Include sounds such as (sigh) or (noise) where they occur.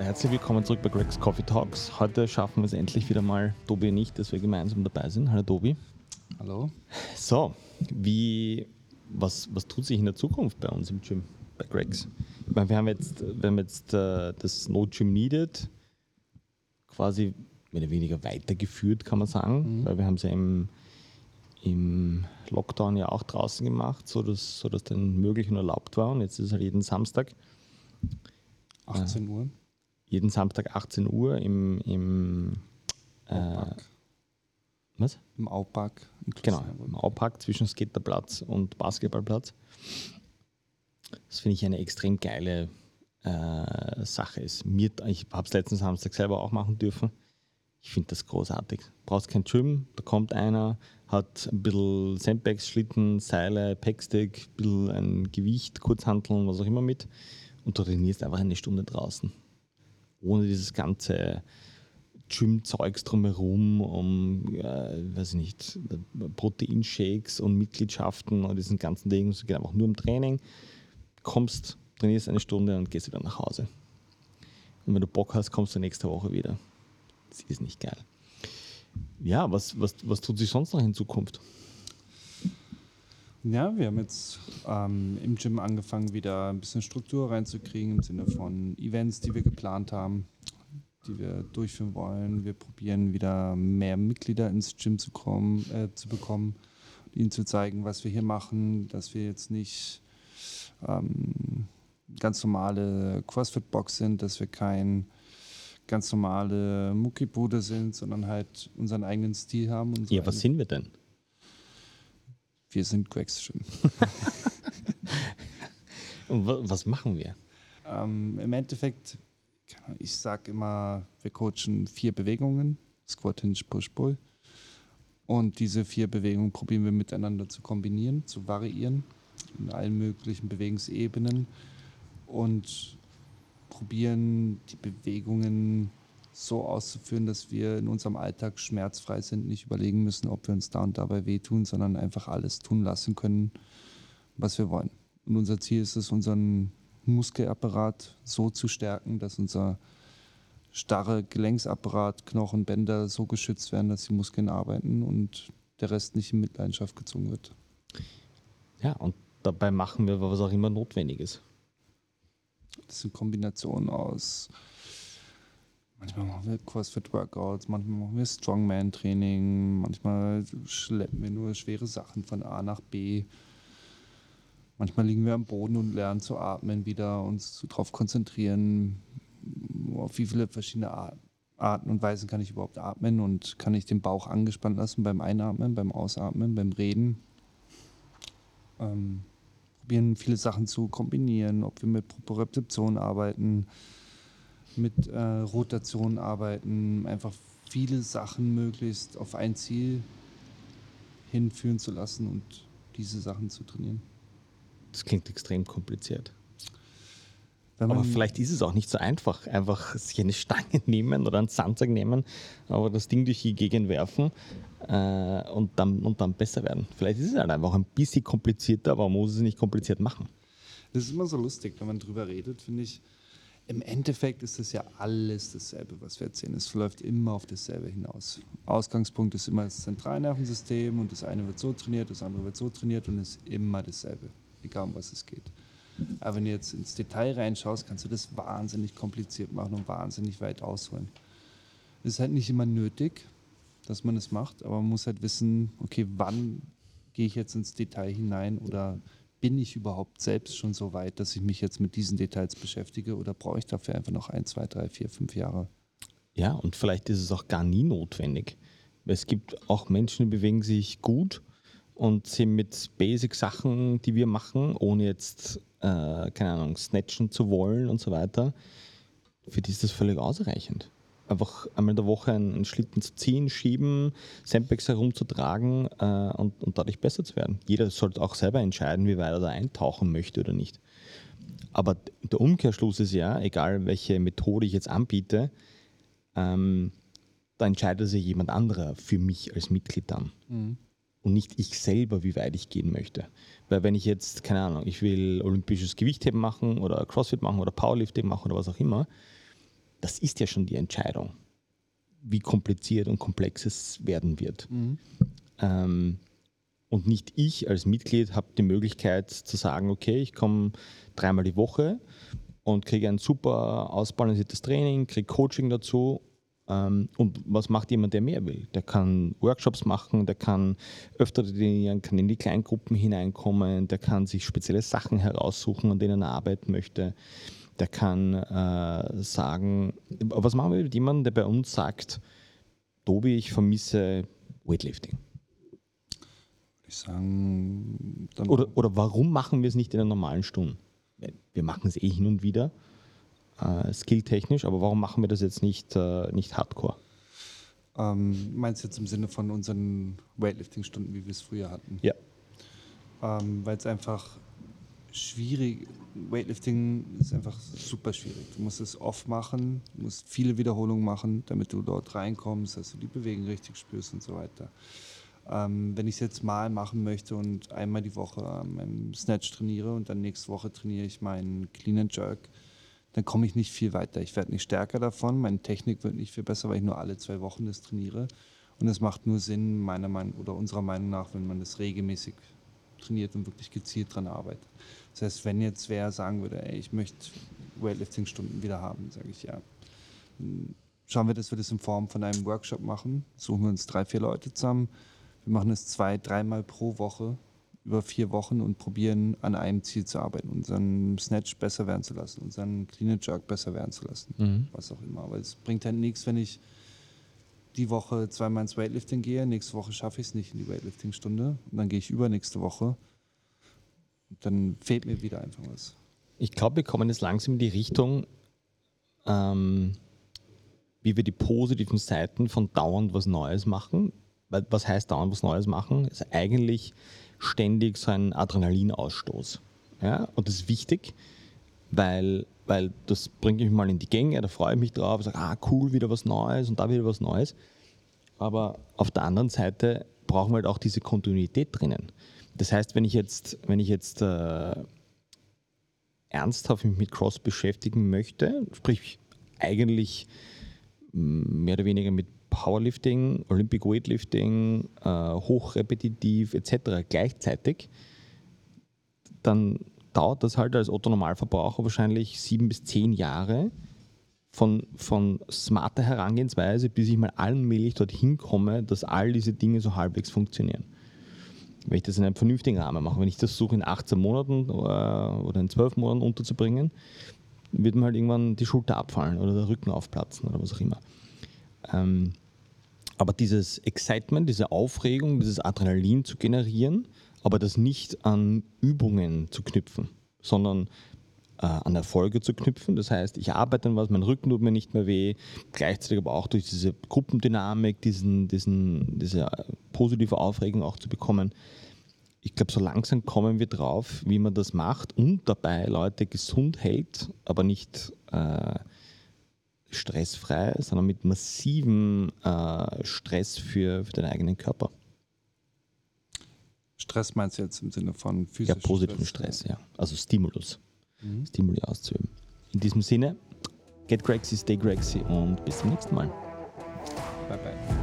herzlich willkommen zurück bei Greg's Coffee Talks. Heute schaffen wir es endlich wieder mal, Tobi und ich, dass wir gemeinsam dabei sind. Hallo Tobi. Hallo. So, wie, was, was tut sich in der Zukunft bei uns im Gym, bei Greg's? Ich meine, wir haben jetzt, wir haben jetzt äh, das No Gym Needed quasi mehr oder weniger weitergeführt, kann man sagen, mhm. weil wir haben es ja im, im Lockdown ja auch draußen gemacht, sodass, sodass dann möglich und erlaubt war. Und jetzt ist es halt jeden Samstag. 18 Uhr? Jeden Samstag 18 Uhr im, im äh, was? Im Aupark. Genau, im Aupark zwischen Skaterplatz und Basketballplatz. Das finde ich eine extrem geile äh, Sache. Ist. Mir, ich habe es letzten Samstag selber auch machen dürfen. Ich finde das großartig. Brauchst kein Gym, da kommt einer, hat ein bisschen Sandbags, Schlitten, Seile, Packstick, ein bisschen ein Gewicht, Kurzhanteln, was auch immer mit und du trainierst einfach eine Stunde draußen. Ohne dieses ganze Gym-Zeugs drumherum, um, äh, weiß ich nicht, Proteinshakes und Mitgliedschaften und diesen ganzen Dingen. Es geht einfach nur um Training. Kommst, trainierst eine Stunde und gehst wieder nach Hause. Und wenn du Bock hast, kommst du nächste Woche wieder. Das ist nicht geil. Ja, was, was, was tut sich sonst noch in Zukunft? Ja, wir haben jetzt ähm, im Gym angefangen, wieder ein bisschen Struktur reinzukriegen im Sinne von Events, die wir geplant haben, die wir durchführen wollen. Wir probieren wieder mehr Mitglieder ins Gym zu, kommen, äh, zu bekommen, ihnen zu zeigen, was wir hier machen, dass wir jetzt nicht ähm, ganz normale CrossFit-Box sind, dass wir kein ganz normale Muckibude sind, sondern halt unseren eigenen Stil haben. Ja, was sind wir denn? Wir sind Gregs Gym. (laughs) Und was machen wir? Ähm, Im Endeffekt, ich sage immer, wir coachen vier Bewegungen: Squat, Hinge, Push, Pull. Und diese vier Bewegungen probieren wir miteinander zu kombinieren, zu variieren in allen möglichen Bewegungsebenen und probieren die Bewegungen so auszuführen, dass wir in unserem Alltag schmerzfrei sind, nicht überlegen müssen, ob wir uns da und dabei wehtun, sondern einfach alles tun lassen können, was wir wollen. Und unser Ziel ist es, unseren Muskelapparat so zu stärken, dass unser starre Gelenksapparat, Knochen, Bänder so geschützt werden, dass die Muskeln arbeiten und der Rest nicht in Mitleidenschaft gezogen wird. Ja, und dabei machen wir, was auch immer notwendig ist. Das sind Kombinationen aus Manchmal machen wir CrossFit-Workouts, manchmal machen wir Strongman-Training, manchmal schleppen wir nur schwere Sachen von A nach B. Manchmal liegen wir am Boden und lernen zu atmen wieder, uns darauf konzentrieren, auf wie viele verschiedene Arten und Weisen kann ich überhaupt atmen und kann ich den Bauch angespannt lassen beim Einatmen, beim Ausatmen, beim Reden. Ähm, probieren viele Sachen zu kombinieren, ob wir mit Proprozeption arbeiten, mit äh, Rotation arbeiten, einfach viele Sachen möglichst auf ein Ziel hinführen zu lassen und diese Sachen zu trainieren. Das klingt extrem kompliziert. aber vielleicht ist es auch nicht so einfach, einfach sich eine Stange (laughs) nehmen oder einen Sandsack nehmen, aber das Ding durch die Gegend werfen äh, und, dann, und dann besser werden. Vielleicht ist es halt einfach ein bisschen komplizierter, aber man muss es nicht kompliziert machen. Das ist immer so lustig, wenn man drüber redet, finde ich im Endeffekt ist das ja alles dasselbe, was wir erzählen. Es läuft immer auf dasselbe hinaus. Ausgangspunkt ist immer das Zentralnervensystem und das eine wird so trainiert, das andere wird so trainiert und es ist immer dasselbe, egal um was es geht. Aber wenn du jetzt ins Detail reinschaust, kannst du das wahnsinnig kompliziert machen und wahnsinnig weit ausholen. Es ist halt nicht immer nötig, dass man es macht, aber man muss halt wissen, okay, wann gehe ich jetzt ins Detail hinein oder bin ich überhaupt selbst schon so weit, dass ich mich jetzt mit diesen Details beschäftige oder brauche ich dafür einfach noch ein, zwei, drei, vier, fünf Jahre? Ja, und vielleicht ist es auch gar nie notwendig. Es gibt auch Menschen, die bewegen sich gut und sind mit Basic-Sachen, die wir machen, ohne jetzt, äh, keine Ahnung, snatchen zu wollen und so weiter, für die ist das völlig ausreichend einfach einmal in der Woche einen, Schlitten zu ziehen, schieben, Sandbags herumzutragen äh, und, und dadurch besser zu werden. Jeder sollte auch selber entscheiden, wie weit er da eintauchen möchte oder nicht. Aber der Umkehrschluss ist ja, egal welche Methode ich jetzt anbiete, ähm, da entscheidet sich jemand anderer für mich als Mitglied dann. Mhm. Und nicht ich selber, wie weit ich gehen möchte. Weil wenn ich jetzt, keine Ahnung, ich will olympisches Gewichtheben machen oder Crossfit machen oder Powerlifting machen oder was auch immer, das ist ja schon die Entscheidung, wie kompliziert und komplex es werden wird. Ähm, und nicht ich als Mitglied habe die Möglichkeit zu sagen, okay, ich komme dreimal die Woche und kriege ein super ausbalanciertes Training, kriege Coaching dazu. Ähm, und was macht jemand, der mehr will? Der kann Workshops machen, der kann öfter trainieren, kann in die Kleingruppen hineinkommen, der kann sich spezielle Sachen heraussuchen, an denen er arbeiten möchte. Der kann äh, sagen, was machen wir mit jemandem, der bei uns sagt, Tobi, ich vermisse Weightlifting? Ich sagen, dann Oder, oder warum machen wir es nicht in den normalen Stunden? Wir machen es eh hin und wieder, äh, skilltechnisch, aber warum machen wir das jetzt nicht, äh, nicht hardcore? ähm, meinst du jetzt im Sinne von unseren Weightlifting-Stunden, wie wir es früher hatten? Ja. ähm, weil es einfach schwierig, Weightlifting ist einfach super schwierig. Du musst es oft machen, du musst viele Wiederholungen machen, damit du dort reinkommst, dass du die Bewegung richtig spürst und so weiter. Ähm, wenn ich es jetzt mal machen möchte und einmal die Woche an meinem Snatch trainiere und dann nächste Woche trainiere ich meinen Clean and Jerk, dann komme ich nicht viel weiter. Ich werde nicht stärker davon, meine Technik wird nicht viel besser, weil ich nur alle zwei Wochen das trainiere. Und es macht nur Sinn, meiner Meinung oder unserer Meinung nach, wenn man das regelmäßig trainiert und wirklich gezielt dran arbeitet. Das heißt, wenn jetzt wer sagen würde, ey, ich möchte Weightlifting-Stunden wieder haben, sage ich ja. Dann Schauen wir, dass wir das in Form von einem Workshop machen. Suchen wir uns drei, vier Leute zusammen. Wir machen es zwei, dreimal pro Woche über vier Wochen und probieren an einem Ziel zu arbeiten, unseren Snatch besser werden zu lassen, unseren Clean and Jerk besser werden zu lassen, was auch immer. Aber es bringt halt nichts, wenn ich die Woche zweimal ins Weightlifting gehe, nächste Woche schaffe ich es nicht in die Weightlifting-Stunde und dann gehe ich übernächste Woche. Dann fehlt mir wieder einfach was. Ich glaube, wir kommen jetzt langsam in die Richtung, ähm, wie wir die positiven Seiten von dauernd was Neues machen. Was heißt dauernd was Neues machen? Es ist eigentlich ständig so ein Adrenalinausstoß. Ja? Und das ist wichtig, weil, weil das bringt mich mal in die Gänge, da freue ich mich drauf, sage, ah cool, wieder was Neues und da wieder was Neues. Aber auf der anderen Seite brauchen wir halt auch diese Kontinuität drinnen. Das heißt, wenn ich jetzt, wenn ich jetzt äh, ernsthaft mich mit Cross beschäftigen möchte, sprich eigentlich m, mehr oder weniger mit Powerlifting, Olympic Weightlifting, äh, hochrepetitiv etc. gleichzeitig, dann dauert das halt als Otto Normalverbraucher wahrscheinlich sieben bis zehn Jahre von, von smarter Herangehensweise, bis ich mal allmählich dorthin komme, dass all diese Dinge so halbwegs funktionieren. Wenn ich das in einem vernünftigen Rahmen mache, wenn ich das versuche in 18 Monaten äh, oder in 12 Monaten unterzubringen, wird mir halt irgendwann die Schulter abfallen oder der Rücken aufplatzen oder was auch immer. Ähm, aber dieses Excitement, diese Aufregung, dieses Adrenalin zu generieren, aber das nicht an Übungen zu knüpfen, sondern äh, an Erfolge zu knüpfen. Das heißt, ich arbeite an was, mein Rücken tut mir nicht mehr weh, gleichzeitig aber auch durch diese Gruppendynamik, diesen, diesen, diese äh, positive Aufregung auch zu bekommen. Ich glaube, so langsam kommen wir drauf, wie man das macht und dabei Leute gesund hält, aber nicht äh, stressfrei, sondern mit massivem äh, Stress für, für den eigenen Körper. Stress meinst du jetzt im Sinne von Ja, physischem positiven Stress, ja. Also Stimulus. Stimuli auszuüben. In diesem Sinne, get Grexy, stay Grexy und bis zum nächsten Mal. Bye bye.